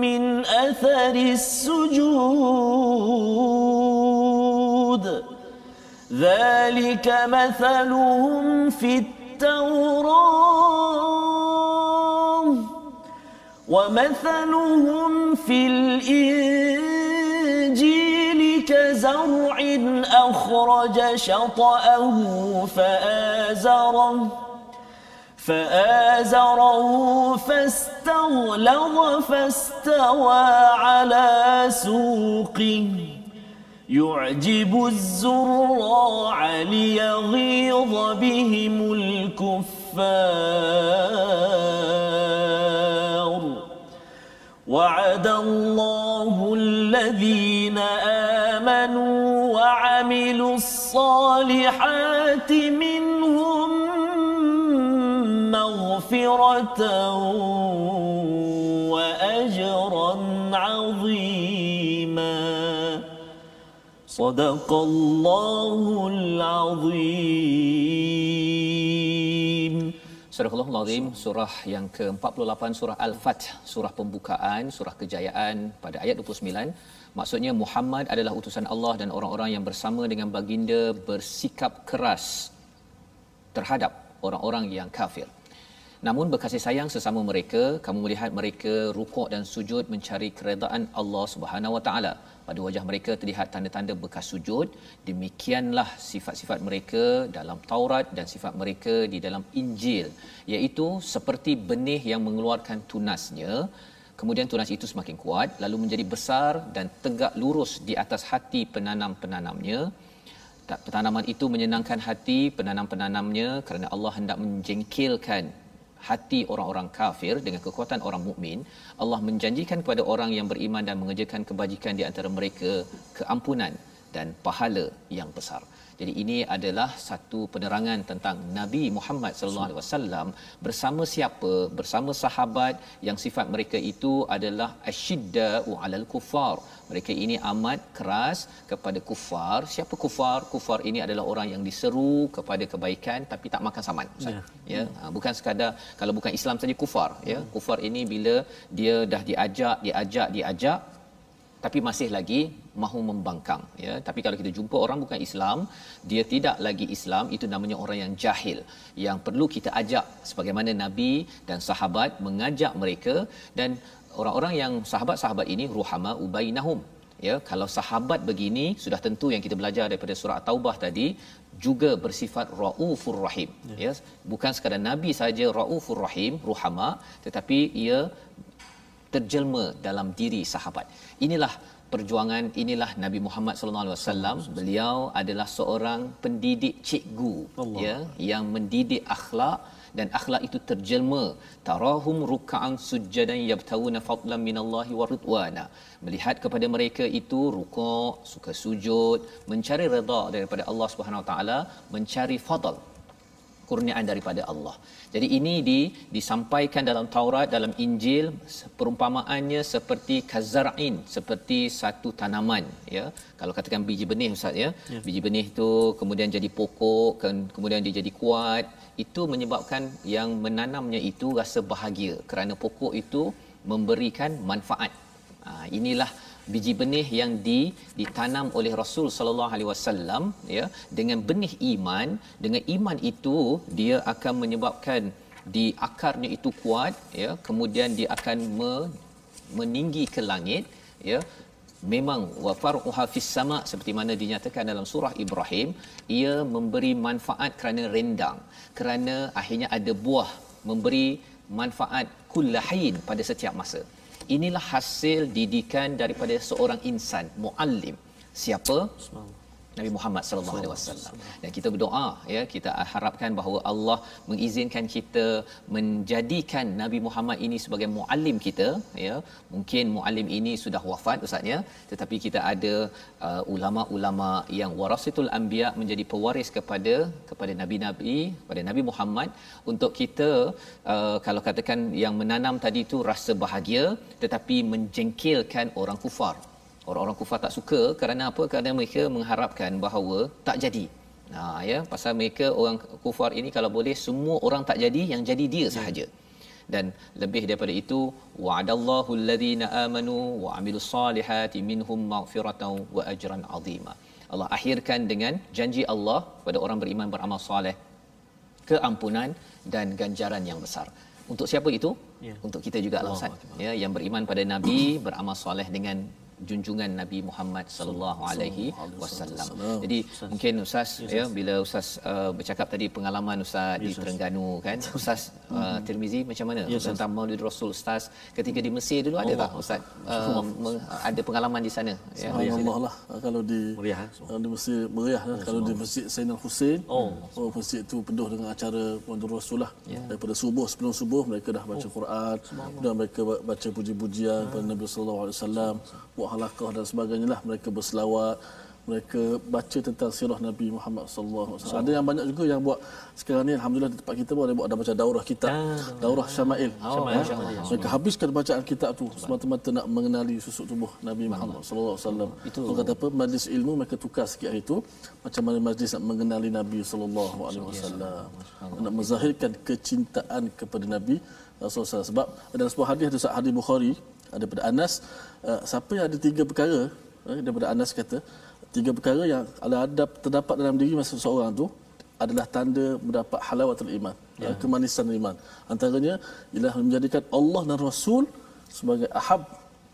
[SPEAKER 1] من أثر السجود. ذلك مثلهم في التوراة ومثلهم في الإنجيل كزرع أخرج شطأه فآزره فآزره فاستغلظ فاستوى على سوقه. يعجب الزراع ليغيظ بهم الكفار. وعد الله الذين آمنوا وعملوا الصالحات منهم مغفرة صدق الله العظيم
[SPEAKER 2] Surah Al-Azim surah yang ke-48 surah Al-Fath surah pembukaan surah kejayaan pada ayat 29 maksudnya Muhammad adalah utusan Allah dan orang-orang yang bersama dengan baginda bersikap keras terhadap orang-orang yang kafir Namun berkasih sayang sesama mereka, kamu melihat mereka rukuk dan sujud mencari keredaan Allah Subhanahu Wa Taala. Pada wajah mereka terlihat tanda-tanda bekas sujud. Demikianlah sifat-sifat mereka dalam Taurat dan sifat mereka di dalam Injil, iaitu seperti benih yang mengeluarkan tunasnya. Kemudian tunas itu semakin kuat lalu menjadi besar dan tegak lurus di atas hati penanam-penanamnya. Tanaman itu menyenangkan hati penanam-penanamnya kerana Allah hendak menjengkelkan hati orang-orang kafir dengan kekuatan orang mukmin Allah menjanjikan kepada orang yang beriman dan mengerjakan kebajikan di antara mereka keampunan dan pahala yang besar. Jadi ini adalah satu penerangan tentang Nabi Muhammad sallallahu alaihi wasallam bersama siapa? Bersama sahabat yang sifat mereka itu adalah asyidda'u 'alal kufar. Mereka ini amat keras kepada kufar. Siapa kufar? Kufar ini adalah orang yang diseru kepada kebaikan tapi tak makan saman. Ustaz. Ya. ya. Ha, bukan sekadar kalau bukan Islam saja kufar, ya. Kufar ini bila dia dah diajak, diajak, diajak tapi masih lagi mahu membangkang ya. Tapi kalau kita jumpa orang bukan Islam dia tidak lagi Islam itu namanya orang yang jahil. Yang perlu kita ajak sebagaimana nabi dan sahabat mengajak mereka dan orang-orang yang sahabat-sahabat ini ruhama ubainahum ya. Kalau sahabat begini sudah tentu yang kita belajar daripada surah taubah tadi juga bersifat raufur rahim ya, ya. Bukan sekadar nabi saja raufur rahim ruhama tetapi ia terjelma dalam diri sahabat. Inilah perjuangan inilah Nabi Muhammad sallallahu alaihi wasallam beliau adalah seorang pendidik cikgu Allah. ya yang mendidik akhlak dan akhlak itu terjelma tarahum ruk'an sujjadan yabtawuna fadlan minallahi wa ridwana melihat kepada mereka itu rukuk suka sujud mencari redha daripada Allah Subhanahu wa taala mencari fadl kurniaan daripada Allah. Jadi ini di disampaikan dalam Taurat, dalam Injil perumpamaannya seperti kazar'in, seperti satu tanaman ya. Kalau katakan biji benih ustaz ya. ya. Biji benih itu kemudian jadi pokok, kemudian dia jadi kuat, itu menyebabkan yang menanamnya itu rasa bahagia kerana pokok itu memberikan manfaat. Ha, inilah biji benih yang di ditanam oleh Rasul sallallahu alaihi wasallam ya dengan benih iman. Dengan iman itu dia akan menyebabkan di akarnya itu kuat ya. Kemudian dia akan me, meninggi ke langit ya. Memang wa faruha fis sama seperti mana dinyatakan dalam surah Ibrahim ia memberi manfaat kerana rendang. Kerana akhirnya ada buah memberi manfaat kullahin pada setiap masa inilah hasil didikan daripada seorang insan muallim. Siapa Nabi Muhammad sallallahu alaihi wasallam. Dan kita berdoa ya, kita harapkan bahawa Allah mengizinkan kita menjadikan Nabi Muhammad ini sebagai muallim kita ya. Mungkin muallim ini sudah wafat ustaznya, tetapi kita ada uh, ulama-ulama yang warasatul anbiya menjadi pewaris kepada kepada nabi-nabi, kepada Nabi Muhammad untuk kita uh, kalau katakan yang menanam tadi itu rasa bahagia tetapi menjengkelkan orang kufar orang-orang kufar tak suka kerana apa kerana mereka mengharapkan bahawa tak jadi ha ya pasal mereka orang kufar ini kalau boleh semua orang tak jadi yang jadi dia ya. sahaja dan lebih daripada itu wa'adallahu alladhina amanu wa amilus salihati minhum maghfiratan wa ajran azima Allah akhirkan dengan janji Allah kepada orang beriman beramal soleh keampunan dan ganjaran yang besar. Untuk siapa itu?
[SPEAKER 1] Ya.
[SPEAKER 2] Untuk kita juga Allah Ustaz. Ya, yang beriman pada Nabi, beramal soleh dengan junjungan Nabi Muhammad sallallahu alaihi wasallam. Jadi mungkin ustaz ya bila ustaz uh, bercakap tadi pengalaman ustaz di Terengganu kan. [laughs] Ustaz uh, Tirmizi macam mana? Tentang Maulid Rasul ustaz ketika di Mesir dulu ada tak ustaz? Uh, ada pengalaman di sana? Ya.
[SPEAKER 4] Allah lah kalau di
[SPEAKER 1] Meriah,
[SPEAKER 4] kalau di Mesir meriah lah. kalau di Masjid Sayyidina Hussein.
[SPEAKER 1] Oh.
[SPEAKER 4] oh masjid tu penuh dengan acara Maulid Rasul lah.
[SPEAKER 2] Ya.
[SPEAKER 4] daripada subuh sebelum subuh mereka dah baca Quran. Dan mereka ba- baca puji-pujian kepada Nabi sallallahu alaihi wasallam buat halaqah dan sebagainya lah mereka berselawat mereka baca tentang sirah Nabi Muhammad sallallahu alaihi wasallam. Ada yang banyak juga yang buat sekarang ni alhamdulillah di tempat kita pun ada buat ada baca daurah kitab, daurah Syama'il.
[SPEAKER 1] Syama'il? Syama'il.
[SPEAKER 4] Mereka habiskan bacaan kitab tu semata-mata nak mengenali susuk tubuh Nabi Muhammad sallallahu alaihi wasallam. Itu kata apa majlis ilmu mereka tukar sikit hari tu macam mana majlis nak mengenali Nabi sallallahu alaihi wasallam. Nak menzahirkan kecintaan kepada Nabi Rasulullah SAW. sebab dalam sebuah hadis ada hadis Bukhari ada daripada Anas uh, siapa yang ada tiga perkara eh, daripada Anas kata tiga perkara yang ada terdapat dalam diri masa seseorang tu adalah tanda mendapat halawatul iman ya. kemanisan iman. Antaranya ialah menjadikan Allah dan Rasul sebagai ahab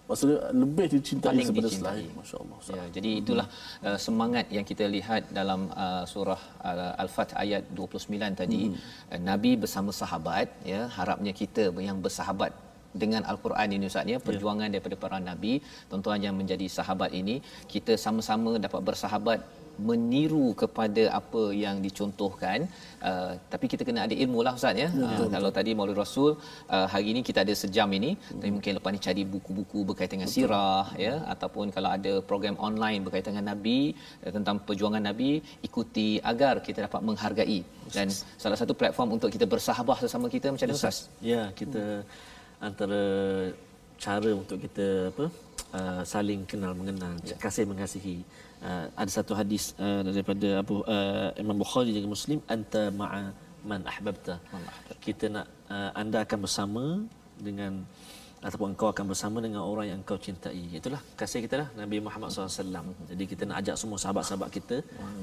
[SPEAKER 4] maksudnya lebih dicintai
[SPEAKER 2] Paling
[SPEAKER 4] daripada
[SPEAKER 2] dicintai.
[SPEAKER 4] selain. masya-Allah
[SPEAKER 2] Ya, jadi itulah uh, semangat yang kita lihat dalam uh, surah uh, Al-Fath ayat 29 tadi. Uh, Nabi bersama sahabat ya harapnya kita yang bersahabat dengan al-Quran ini Ustaz ya. Perjuangan daripada para nabi tuan-tuan yang menjadi sahabat ini kita sama-sama dapat bersahabat meniru kepada apa yang dicontohkan. Uh, tapi kita kena ada ilmu lah Ustaz ya, uh, kalau tadi Maulid Rasul uh, hari ini kita ada sejam ini. Tapi mungkin lepas ni cari buku-buku berkaitan dengan sirah ya. Ataupun kalau ada program online berkaitan dengan nabi uh, tentang perjuangan nabi ikuti agar kita dapat menghargai. Dan salah satu platform untuk kita bersahabat sesama kita macam mana Ustaz?
[SPEAKER 1] Ya, kita antara cara untuk kita apa uh, saling kenal mengenal,
[SPEAKER 2] Ya.
[SPEAKER 1] kasih mengasihi. Uh, ada satu hadis uh, daripada Abu uh, Imam Bukhari juga Muslim, anta ma'a man ahbabta. Kita nak uh, anda akan bersama dengan ataupun engkau akan bersama dengan orang yang engkau cintai. Itulah kasih kita lah Nabi Muhammad SAW. Jadi kita nak ajak semua sahabat-sahabat kita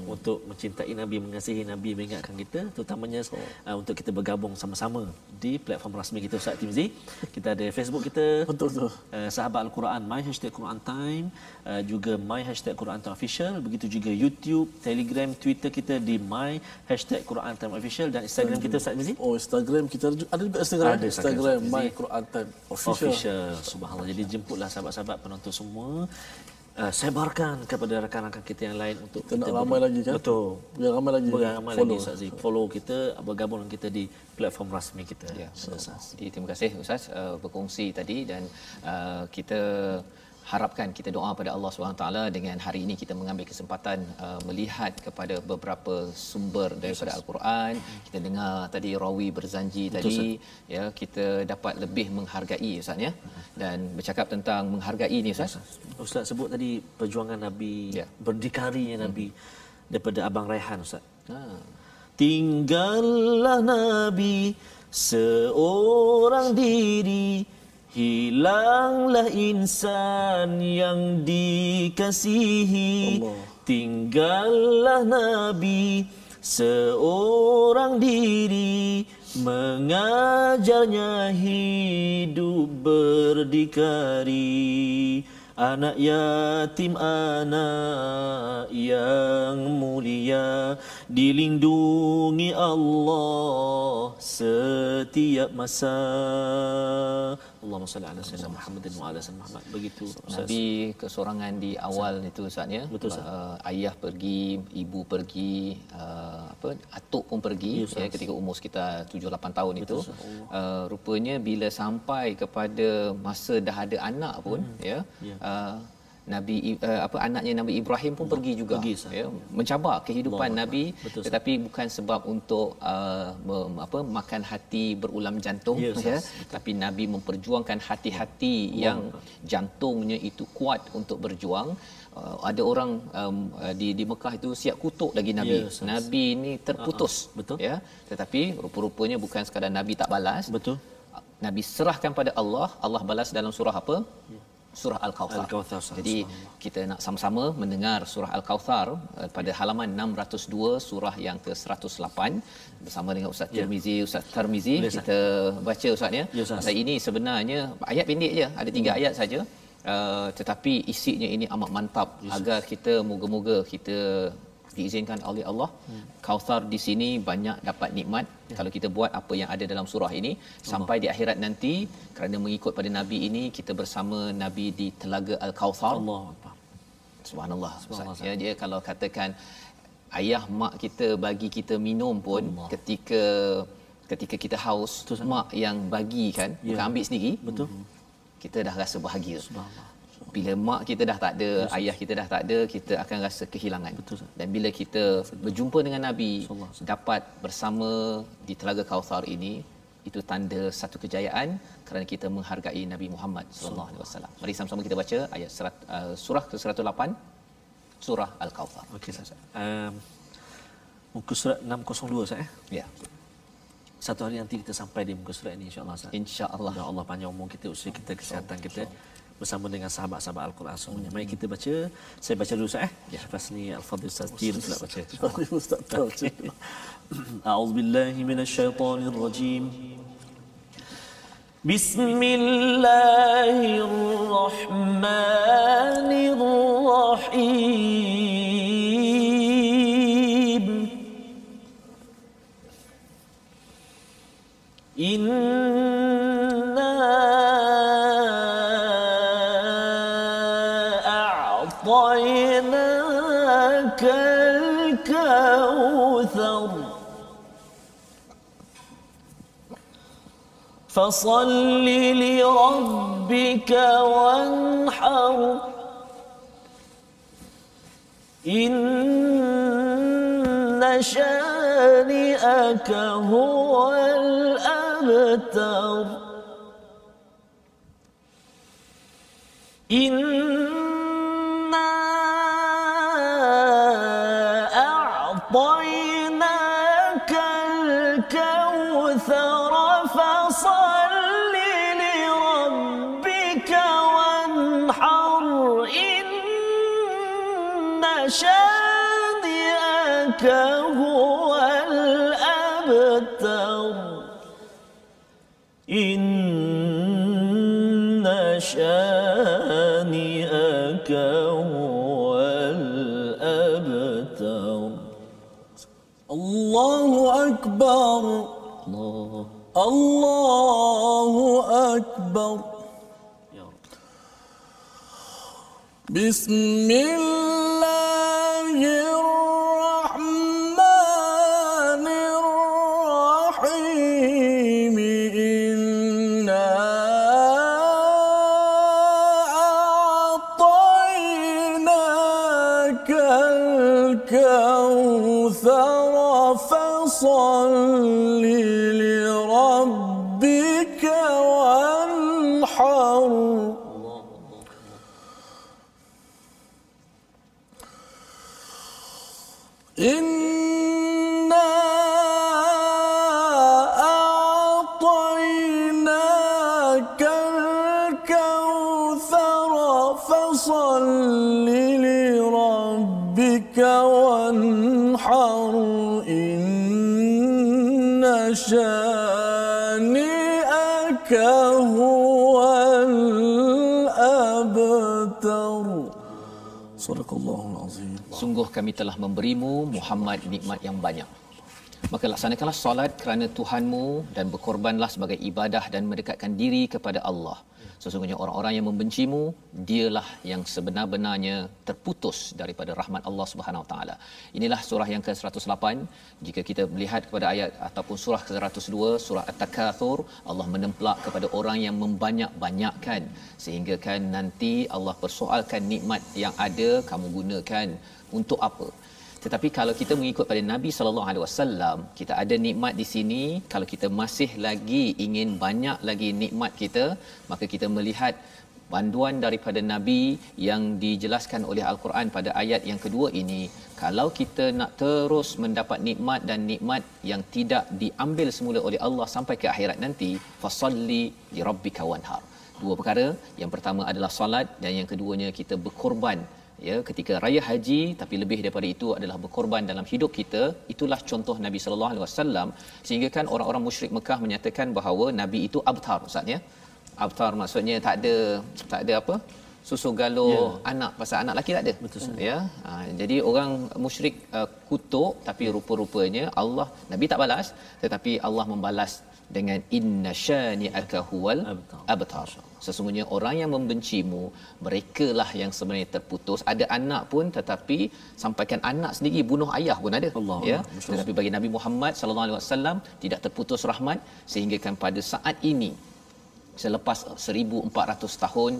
[SPEAKER 1] untuk mencintai Nabi, mengasihi Nabi, mengingatkan kita terutamanya uh, untuk kita bergabung sama-sama di platform rasmi kita Ustaz Timzi. Kita ada Facebook kita.
[SPEAKER 4] betul betul
[SPEAKER 1] Uh, sahabat Al-Quran My Hashtag Quran Time uh, Juga My Hashtag Quran Time Official Begitu juga YouTube, Telegram, Twitter kita Di My Hashtag Quran Time Official Dan Instagram kita Ustaz Mizi
[SPEAKER 4] oh Instagram kita ada juga- Instagram
[SPEAKER 1] Ada Instagram,
[SPEAKER 4] Instagram My. Quran Time official,
[SPEAKER 1] Official Subhanallah. Jadi jemputlah sahabat-sahabat penonton semua. Uh, Sebarkan kepada rakan-rakan kita yang lain Untuk
[SPEAKER 4] kita nak ramai lagi kan?
[SPEAKER 1] Betul.
[SPEAKER 4] Biar ramai lagi.
[SPEAKER 1] Beramai lagi
[SPEAKER 4] follow.
[SPEAKER 1] Ustaz Zee. Follow kita Bergabung dengan kita di platform rasmi kita.
[SPEAKER 2] Ya, Jadi terima kasih Ustaz uh, berkongsi tadi dan uh, kita harapkan kita doa pada Allah Subhanahu taala. Dengan hari ini kita mengambil kesempatan uh, melihat kepada beberapa sumber daripada al-Quran. Kita dengar tadi rawi berzanji tadi ya kita dapat lebih menghargai Ustaz ya. Dan bercakap tentang menghargai ni Ustaz.
[SPEAKER 1] Ustaz. Sebut tadi perjuangan Nabi,
[SPEAKER 2] Ya.
[SPEAKER 1] berdikarinya Nabi daripada Abang Raihan Ustaz.
[SPEAKER 2] ha.
[SPEAKER 1] Tinggallah Nabi seorang diri Hilanglah insan yang dikasihi.
[SPEAKER 4] Allah.
[SPEAKER 1] Tinggallah Nabi seorang diri. Mengajarnya hidup berdikari. Anak yatim anak yang mulia Dilindungi Allah setiap masa Allahumma salli ala sayyidina Muhammadin wa ala sayyidina Muhammad Begitu Ustaz.
[SPEAKER 2] Nabi kesorangan di awal itu Ustaz ya.
[SPEAKER 1] Betul, Ustaz.
[SPEAKER 2] Uh, ayah pergi, ibu pergi, uh, apa atuk pun pergi
[SPEAKER 1] Ya,
[SPEAKER 2] ya,
[SPEAKER 1] Ustaz.
[SPEAKER 2] ketika umur sekitar 7 8 tahun itu. Uh, rupanya bila sampai kepada masa dah ada anak pun ya.
[SPEAKER 1] Ya.
[SPEAKER 2] Uh, Nabi uh, apa anaknya Nabi Ibrahim pun pergi juga
[SPEAKER 1] Pergi,
[SPEAKER 2] ya mencabar kehidupan
[SPEAKER 1] Allah
[SPEAKER 2] Nabi.
[SPEAKER 1] Betul,
[SPEAKER 2] tetapi bukan sebab untuk uh, mem, apa makan hati berulam jantung
[SPEAKER 1] Ya, Ustaz.
[SPEAKER 2] ya. Tapi Nabi memperjuangkan hati-hati yang jantungnya itu kuat untuk berjuang. Uh, ada orang um, uh, di di Mekah itu siap kutuk lagi Nabi.
[SPEAKER 1] Ya, Ustaz.
[SPEAKER 2] Nabi ini terputus
[SPEAKER 1] ah, betul.
[SPEAKER 2] ya. Tetapi rupa-rupanya bukan sekadar Nabi tak balas.
[SPEAKER 1] Betul.
[SPEAKER 2] Nabi serahkan pada Allah. Allah balas dalam surah apa surah al-kautsar. Jadi kita nak sama-sama mendengar surah al-kautsar uh, pada halaman 602 surah yang ke-108 bersama dengan Ustaz
[SPEAKER 6] Ya.
[SPEAKER 2] Tirmizi, Ustaz Tarmizi
[SPEAKER 6] Boleh,
[SPEAKER 2] kita baca Ustaz ya.
[SPEAKER 6] Ya.
[SPEAKER 2] Pasal ini sebenarnya ayat pendek je, ada tiga ayat saja. Uh, tetapi isinya ini amat mantap agar kita moga-moga kita diizinkan oleh Allah hmm. Kautsar di sini banyak dapat nikmat ya. kalau kita buat apa yang ada dalam surah ini Allah. sampai di akhirat nanti kerana mengikut pada nabi ini kita bersama nabi di telaga al-Kautsar
[SPEAKER 6] Allah
[SPEAKER 2] subhanallah,
[SPEAKER 6] Subhanallah,
[SPEAKER 2] ya dia kalau katakan ayah mak kita bagi kita minum pun Allah. ketika ketika kita haus
[SPEAKER 6] Betul,
[SPEAKER 2] mak yang bagi kan
[SPEAKER 6] Ya.
[SPEAKER 2] bukan ambil sendiri
[SPEAKER 6] Betul.
[SPEAKER 2] kita dah rasa bahagia
[SPEAKER 6] Subhanallah.
[SPEAKER 2] Bila mak kita dah tak ada ayah kita dah tak ada kita akan rasa kehilangan
[SPEAKER 6] Betul,
[SPEAKER 2] dan bila kita berjumpa dengan nabi dapat bersama di telaga Kautsar ini itu tanda satu kejayaan kerana kita menghargai Nabi Muhammad sallallahu alaihi wasallam. Mari sama-sama kita baca ayat serat, uh, surah ke-108 surah Al-Kautsar.
[SPEAKER 6] Okey Ustaz. Um, muka surat 602 Ustaz eh.
[SPEAKER 2] Ya.
[SPEAKER 6] Satu hari nanti kita sampai di muka surat ini insya-Allah Ustaz.
[SPEAKER 2] Insya-Allah.
[SPEAKER 6] Ya Allah panjang umur kita, usia kita, kesihatan kita bersama dengan sahabat-sahabat Al-Quran semuanya. Mari kita baca. Saya baca dulu sah. Eh? Ya, lepas ni Al-Fadhil Ustaz Tir pula baca.
[SPEAKER 7] Al-Fadhil Ustaz
[SPEAKER 1] Tir. [clears throat] A'udzubillahi minasyaitonirrajim. Bismillahirrahmanirrahim. Inna فصل لربك وانحر. إن شانئك هو الأبتر. إنا
[SPEAKER 4] بسم الله فصل لربك وانحر إن شانئك هو الأبتر صدق الله العظيم
[SPEAKER 2] Sungguh kami telah memberimu Muhammad nikmat yang banyak. Maka laksanakanlah solat kerana Tuhanmu dan berkorbanlah sebagai ibadah dan mendekatkan diri kepada Allah. Sesungguhnya orang-orang yang membencimu, dialah yang sebenar-benarnya terputus daripada rahmat Allah Subhanahu Taala. Inilah surah yang ke-108. Jika kita melihat kepada ayat ataupun surah ke-102, surah At-Takatsur, Allah menemplak kepada orang yang membanyak-banyakkan sehingga kan nanti Allah persoalkan nikmat yang ada kamu gunakan untuk apa? Tetapi kalau kita mengikut pada Nabi sallallahu alaihi wasallam, kita ada nikmat di sini, kalau kita masih lagi ingin banyak lagi nikmat kita, maka kita melihat panduan daripada Nabi yang dijelaskan oleh Al-Quran pada ayat yang kedua ini, kalau kita nak terus mendapat nikmat dan nikmat yang tidak diambil semula oleh Allah sampai ke akhirat nanti, fasalli li rabbika wanhar. Dua perkara. Yang pertama adalah solat dan yang keduanya kita berkorban ya ketika raya haji tapi lebih daripada itu adalah berkorban dalam hidup kita itulah contoh Nabi sallallahu alaihi wasallam. Sehingga kan orang-orang musyrik Mekah menyatakan bahawa nabi itu abtar ustaz ya. Abtar maksudnya tak ada tak ada apa susu galuh
[SPEAKER 1] Ya.
[SPEAKER 2] anak pasal anak lelaki tak ada. Betul ya. Ha, jadi orang musyrik uh, kutuk tapi rupa-rupanya Allah nabi tak balas tetapi Allah membalas dengan inna syani'aka huwal
[SPEAKER 1] abtar.
[SPEAKER 2] sesungguhnya orang yang membencimu merekalah yang sebenarnya terputus. Ada anak pun tetapi sampaikan anak sendiri bunuh ayah pun ada.
[SPEAKER 1] Allah
[SPEAKER 2] ya.
[SPEAKER 1] Allah.
[SPEAKER 2] tetapi bagi Nabi Muhammad sallallahu alaihi wasallam tidak terputus rahmat sehingga kan pada saat ini selepas 1400 tahun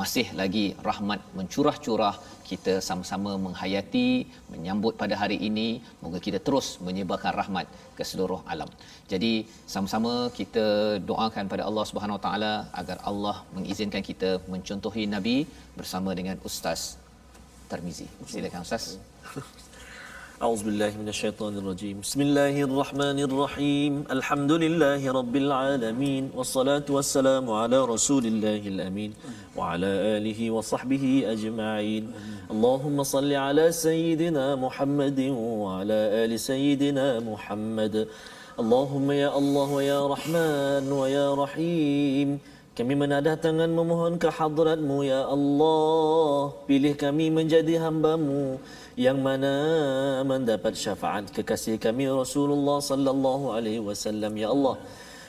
[SPEAKER 2] masih lagi rahmat mencurah-curah kita sama-sama menghayati menyambut pada hari ini moga kita terus menyebarkan rahmat ke seluruh alam. Jadi sama-sama kita doakan pada Allah Subhanahu Wa Taala agar Allah mengizinkan kita mencontohi nabi bersama dengan Ustaz Tarmizi. Silakan Ustaz. [laughs]
[SPEAKER 1] أعوذ بالله من الشيطان الرجيم بسم الله الرحمن الرحيم الحمد لله رب العالمين والصلاة والسلام على رسول الله الأمين وعلى آله وصحبه أجمعين اللهم صل على سيدنا محمد وعلى آل سيدنا محمد اللهم يا الله ويا رحمن ويا رحيم Kami menadah tangan memohon ke hadratmu ya Allah Pilih kami menjadi hambamu Yang mana mendapat syafaat kekasih kami Rasulullah sallallahu alaihi wasallam. Ya Allah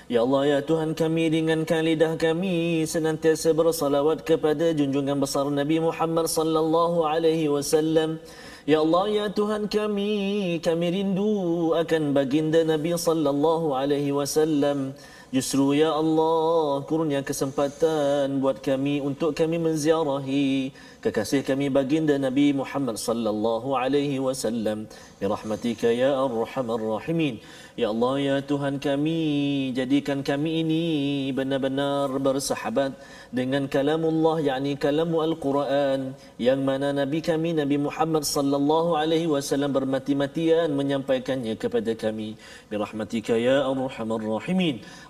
[SPEAKER 1] Ya Allah ya Tuhan kami dengan lidah kami senantiasa bersalawat kepada junjungan besar Nabi Muhammad sallallahu alaihi wasallam. Ya Allah ya Tuhan kami kami rindu akan baginda Nabi sallallahu alaihi wasallam Justru ya Allah kurnia kesempatan buat kami untuk kami menziarahi kekasih kami baginda Nabi Muhammad sallallahu alaihi wasallam. Bi rahmatika ya arhamar rahimin. Ya Allah ya Tuhan kami jadikan kami ini benar-benar bersahabat dengan kalamullah yakni kalamu al-Quran yang mana nabi kami Nabi Muhammad sallallahu alaihi wasallam bermati-matian menyampaikannya kepada kami. Bi rahmatika ya arhamar rahimin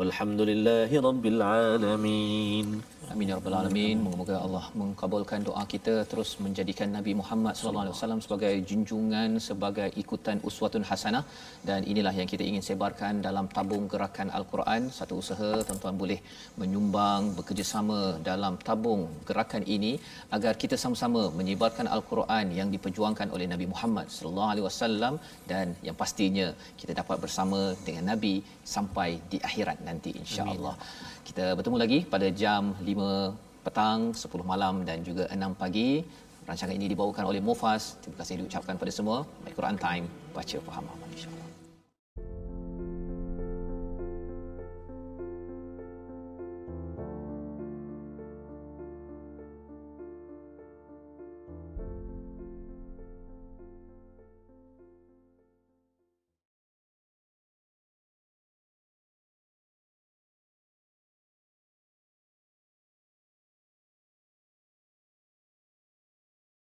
[SPEAKER 1] Walhamdulillahi rabbil alamin
[SPEAKER 2] Amin ya rabbal alamin. Moga-moga Allah mengkabulkan doa kita terus menjadikan Nabi Muhammad wasallam sebagai junjungan, sebagai ikutan uswatun hasanah dan inilah yang kita ingin sebarkan dalam tabung gerakan Al-Quran. Satu usaha tuan-tuan boleh menyumbang bekerjasama dalam tabung gerakan ini agar kita sama-sama menyebarkan Al-Quran yang diperjuangkan oleh Nabi Muhammad wasallam dan yang pastinya kita dapat bersama dengan Nabi sampai di akhirat nanti insya-Allah. Kita bertemu lagi pada jam 5 petang, 10 malam dan juga 6 pagi. Rancangan ini dibawakan oleh Mufas. Terima kasih diucapkan pada semua. My Quran Time, baca faham amal insya-Allah.